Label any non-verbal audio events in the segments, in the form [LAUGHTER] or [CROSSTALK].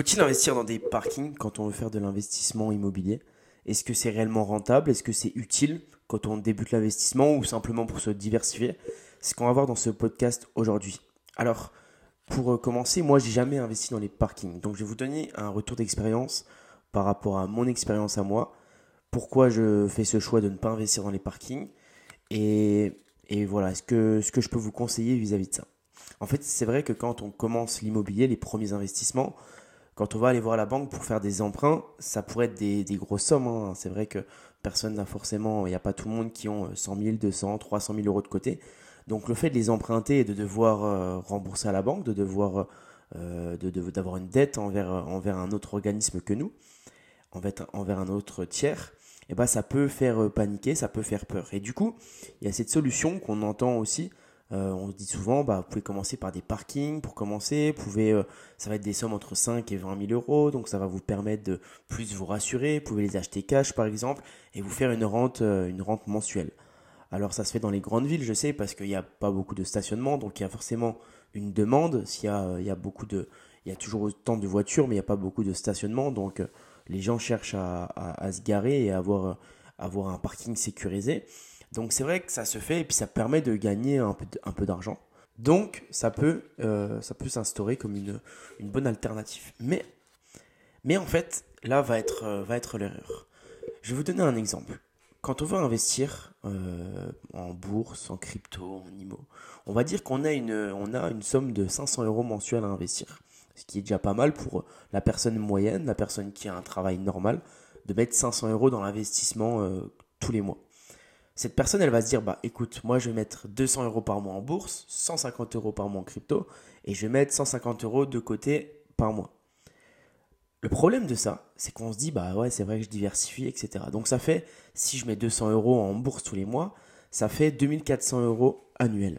Faut-il investir dans des parkings quand on veut faire de l'investissement immobilier? Est-ce que c'est réellement rentable? Est-ce que c'est utile quand on débute l'investissement ou simplement pour se diversifier? C'est ce qu'on va voir dans ce podcast aujourd'hui. Alors, pour commencer, moi, j'ai jamais investi dans les parkings. Donc, je vais vous donner un retour d'expérience par rapport à mon expérience à moi. Pourquoi je fais ce choix de ne pas investir dans les parkings? Et, voilà, ce que, ce que je peux vous conseiller vis-à-vis de ça? En fait, c'est vrai que quand on commence l'immobilier, les premiers investissements, quand on va aller voir la banque pour faire des emprunts, ça pourrait être des, grosses sommes. Hein. C'est vrai que personne n'a forcément, il n'y a pas tout le monde qui ont 100 000, 200, 300 000 euros de côté. Donc le fait de les emprunter et de devoir euh, rembourser à la banque, de devoir euh, d'avoir une dette envers, envers un autre organisme que nous, envers, envers un autre tiers, eh ben, ça peut faire paniquer, ça peut faire peur. Et du coup, il y a cette solution qu'on entend aussi euh, on dit souvent, bah, vous pouvez commencer par des parkings pour commencer. pouvez, euh, ça va être des sommes entre 5 et 20 000 euros, donc ça va vous permettre de plus vous rassurer. Vous pouvez les acheter cash par exemple et vous faire une rente, euh, une rente mensuelle. Alors ça se fait dans les grandes villes, je sais, parce qu'il n'y a pas beaucoup de stationnement, donc il y a forcément une demande. S'il y a, il y a beaucoup de, il y a toujours autant de voitures, mais il n'y a pas beaucoup de stationnement, donc les gens cherchent à, se garer et à avoir, avoir un parking sécurisé. Donc c'est vrai que ça se fait et puis ça permet de gagner un peu, d'argent. Donc ça peut, euh, ça peut s'instaurer comme une, bonne alternative. Mais, mais en fait, là va être, euh, va être l'erreur. Je vais vous donner un exemple. Quand on veut investir euh, en bourse, en crypto, en IMO, on va dire qu'on a une, on a une somme de 500 euros mensuels à investir. Ce qui est déjà pas mal pour la personne moyenne, la personne qui a un travail normal, de mettre 500 euros dans l'investissement tous les mois cette personne, elle va se dire, bah écoute, moi je vais mettre 200 euros par mois en bourse, 150 euros par mois en crypto, et je vais mettre 150 euros de côté par mois. Le problème de ça, c'est qu'on se dit, bah ouais, c'est vrai que je diversifie, etc. Donc ça fait, si je mets 200 euros en bourse tous les mois, ça fait 2400 euros annuels.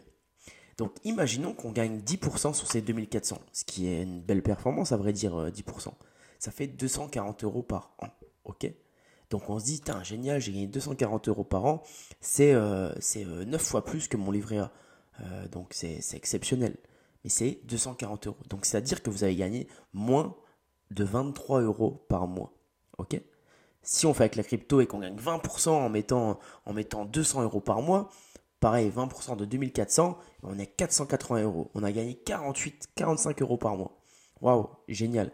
Donc imaginons qu'on gagne 10% sur ces 2400, ce qui est une belle performance, à vrai dire 10%. Euh, ça fait 240 euros par an, ok? Donc on se dit, génial, j'ai gagné 240 euros par an, c'est euh, 9 euh, fois plus que mon livret A. Euh, donc c'est exceptionnel. Mais c'est 240 euros. Donc c'est-à-dire que vous avez gagné moins de 23 euros par mois. Ok? Si on fait avec la crypto et qu'on gagne 20% en mettant, en mettant 200 euros par mois, pareil, 20% de 2400, on est 480 euros. On a gagné 48, 45 euros par mois. Waouh, génial.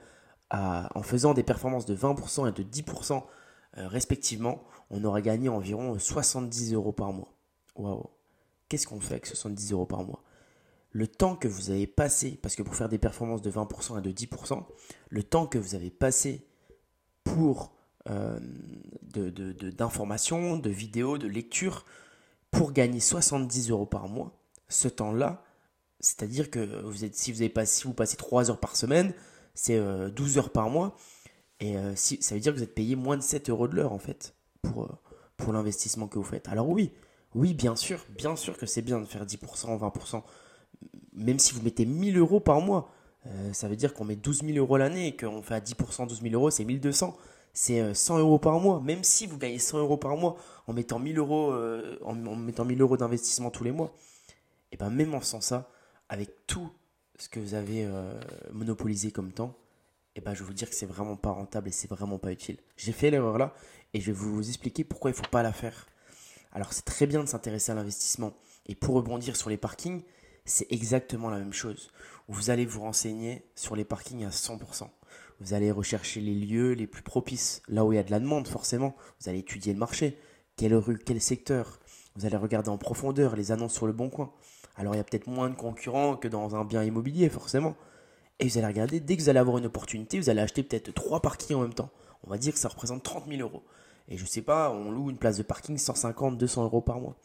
en faisant des performances de 20% et de 10% euh, respectivement, on aura gagné environ 70 euros par mois. Waouh Qu'est-ce qu'on fait avec 70 euros par mois? Le temps que vous avez passé, parce que pour faire des performances de 20% et de 10%, le temps que vous avez passé pour euh, d'informations, de, de, vidéos, de lecture, pour gagner 70 euros par mois, ce temps-là, c'est-à-dire que vous êtes, si, vous avez si vous passez 3 heures par semaine, c'est 12 euh, heures par mois. Et euh, si, ça veut dire que vous êtes payé moins de 7 euros de l'heure, en fait, pour, euh, pour l'investissement que vous faites. Alors oui, oui, bien sûr, bien sûr que c'est bien de faire 10%, 20%. Même si vous mettez 1000 euros par mois, euh, ça veut dire qu'on met 12 000 euros l'année et qu'on fait à 10% 12 000 euros, c'est 1200. C'est 100 euros par mois. Même si vous gagnez 100 euros par mois en mettant 1000 euros, en, mettant 1000 euros d'investissement tous les mois, et bien même en faisant ça, avec tout ce que vous avez monopolisé comme temps, eh ben, je vais vous dire que c'est vraiment pas rentable et c'est vraiment pas utile. J'ai fait l'erreur là et je vais vous expliquer pourquoi il faut pas la faire. Alors c'est très bien de s'intéresser à l'investissement et pour rebondir sur les parkings, c'est exactement la même chose. Vous allez vous renseigner sur les parkings à 100%. Vous allez rechercher les lieux les plus propices, là où il y a de la demande forcément. Vous allez étudier le marché, quelle rue, quel secteur? Vous allez regarder en profondeur les annonces sur le bon coin. Alors il y a peut-être moins de concurrents que dans un bien immobilier forcément. Et vous allez regarder, dès que vous allez avoir une opportunité, vous allez acheter peut-être trois parkings en même temps. On va dire que ça représente 30 000 euros. Et je sais pas, on loue une place de parking 150, 200 euros par mois.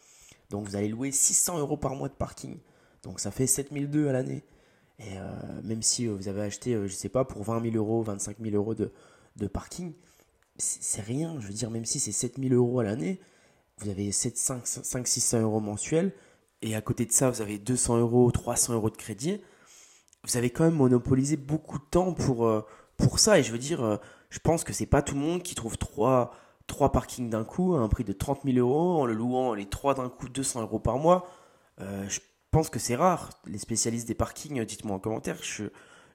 Donc vous allez louer 600 euros par mois de parking. Donc ça fait 7002 à l'année. Et euh, même si euh, vous avez acheté, euh, je sais pas, pour 20 000 euros, 25 000 euros de, parking, c'est rien. Je veux dire, même si c'est 7000 euros à l'année, vous avez 7, 5, 5, 600 euros mensuels. Et à côté de ça, vous avez 200 euros, 300 euros de crédit vous avez quand même monopolisé beaucoup de temps pour, euh, pour ça. Et je veux dire, euh, je pense que c'est pas tout le monde qui trouve trois, trois parkings d'un coup à un prix de 30 000 euros en le louant les trois d'un coup 200 euros par mois. Euh, je pense que c'est rare. Les spécialistes des parkings, dites-moi en commentaire. Je,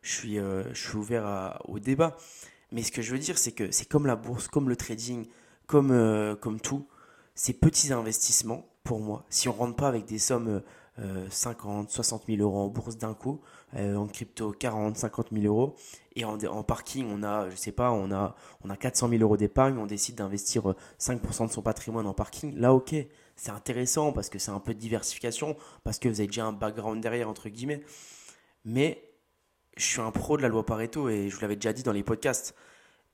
je suis, je suis ouvert au débat. Mais ce que je veux dire, c'est que c'est comme la bourse, comme le trading, comme, comme tout, ces petits investissements, pour moi, si on rentre pas avec des sommes 50, 60 000 euros en bourse d'un coup, euh, en crypto 40, 50 000 euros, et en, parking on a, je sais pas, on a, on a 400 000 euros d'épargne, on décide d'investir 5% de son patrimoine en parking, là ok, c'est intéressant parce que c'est un peu de diversification, parce que vous avez déjà un background derrière, entre guillemets, mais je suis un pro de la loi Pareto et je vous l'avais déjà dit dans les podcasts,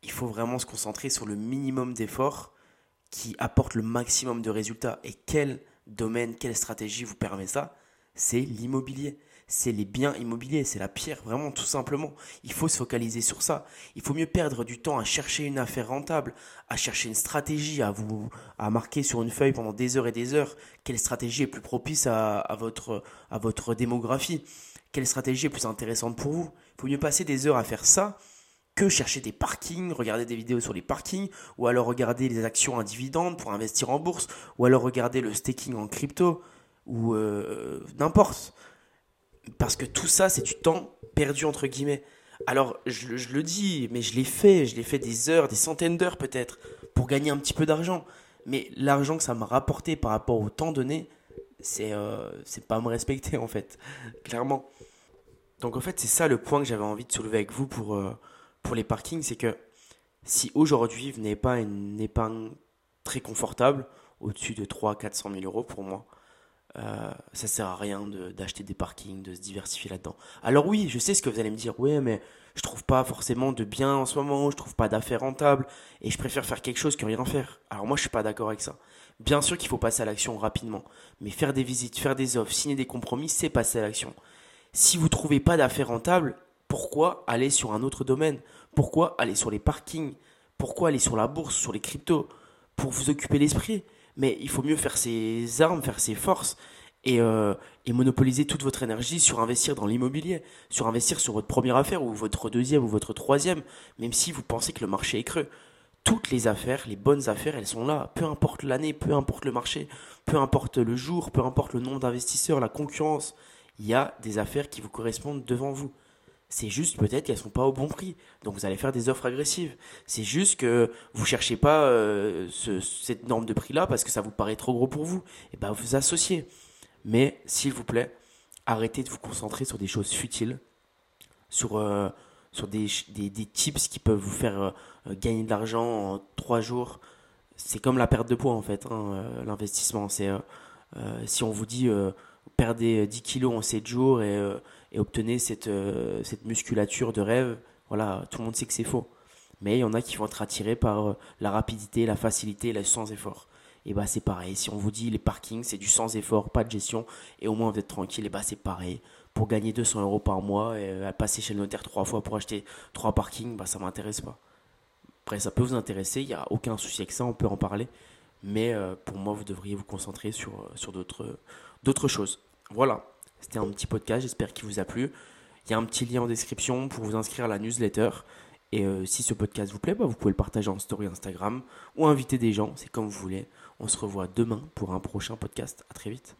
il faut vraiment se concentrer sur le minimum d'efforts qui apporte le maximum de résultats. Et quel domaine, quelle stratégie vous permet ça? C'est l'immobilier. C'est les biens immobiliers, c'est la pierre, vraiment tout simplement. Il faut se focaliser sur ça. Il faut mieux perdre du temps à chercher une affaire rentable, à chercher une stratégie, à vous à marquer sur une feuille pendant des heures et des heures quelle stratégie est plus propice à, votre, à votre démographie, quelle stratégie est plus intéressante pour vous. Il faut mieux passer des heures à faire ça que chercher des parkings, regarder des vidéos sur les parkings, ou alors regarder les actions à dividendes pour investir en bourse, ou alors regarder le staking en crypto, ou euh, n'importe. Parce que tout ça, c'est du temps perdu entre guillemets. Alors, je, le dis, mais je l'ai fait, je l'ai fait des heures, des centaines d'heures peut-être, pour gagner un petit peu d'argent. Mais l'argent que ça m'a rapporté par rapport au temps donné, c'est euh, pas me respecter en fait, [LAUGHS] clairement. Donc en fait, c'est ça le point que j'avais envie de soulever avec vous pour, euh, pour les parkings, c'est que si aujourd'hui vous n'avez pas une épargne très confortable, au-dessus de 3 400 000 euros pour moi, euh, ça sert à rien d'acheter des parkings, de se diversifier là-dedans. Alors oui, je sais ce que vous allez me dire, oui, mais je trouve pas forcément de bien en ce moment, je trouve pas d'affaires rentables, et je préfère faire quelque chose que rien faire. Alors moi, je suis pas d'accord avec ça. Bien sûr qu'il faut passer à l'action rapidement, mais faire des visites, faire des offres, signer des compromis, c'est passer à l'action. Si vous trouvez pas d'affaires rentables, pourquoi aller sur un autre domaine? Pourquoi aller sur les parkings? Pourquoi aller sur la bourse, sur les cryptos? Pour vous occuper l'esprit. Mais il faut mieux faire ses armes, faire ses forces et, euh, et, monopoliser toute votre énergie sur investir dans l'immobilier, sur investir sur votre première affaire ou votre deuxième ou votre troisième, même si vous pensez que le marché est creux. Toutes les affaires, les bonnes affaires, elles sont là. Peu importe l'année, peu importe le marché, peu importe le jour, peu importe le nombre d'investisseurs, la concurrence, il y a des affaires qui vous correspondent devant vous. C'est juste peut-être qu'elles sont pas au bon prix. Donc vous allez faire des offres agressives. C'est juste que vous cherchez pas euh, cette norme de prix là parce que ça vous paraît trop gros pour vous. Et ben vous associez. Mais s'il vous plaît, arrêtez de vous concentrer sur des choses futiles, sur euh, sur des, des, des, tips qui peuvent vous faire euh, gagner de l'argent en trois jours. C'est comme la perte de poids en fait, hein, l'investissement. C'est si on vous dit perdez 10 kilos en 7 jours et et obtenez cette, euh, cette musculature de rêve, voilà, tout le monde sait que c'est faux. Mais il y en a qui vont être attirés par euh, la rapidité, la facilité, le sans effort. Et bah c'est pareil, si on vous dit les parkings, c'est du sans effort, pas de gestion, et au moins vous êtes tranquille, et bah c'est pareil. Pour gagner 200 euros par mois et euh, passer chez le notaire trois fois pour acheter trois parkings, bah ça m'intéresse pas. Après, ça peut vous intéresser, il n'y a aucun souci avec ça, on peut en parler. Mais pour moi, vous devriez vous concentrer sur, sur d'autres choses. Voilà. C'était un petit podcast, j'espère qu'il vous a plu. Il y a un petit lien en description pour vous inscrire à la newsletter. Et euh, si ce podcast vous plaît, bah, vous pouvez le partager en story Instagram ou inviter des gens, c'est comme vous voulez. On se revoit demain pour un prochain podcast. À très vite.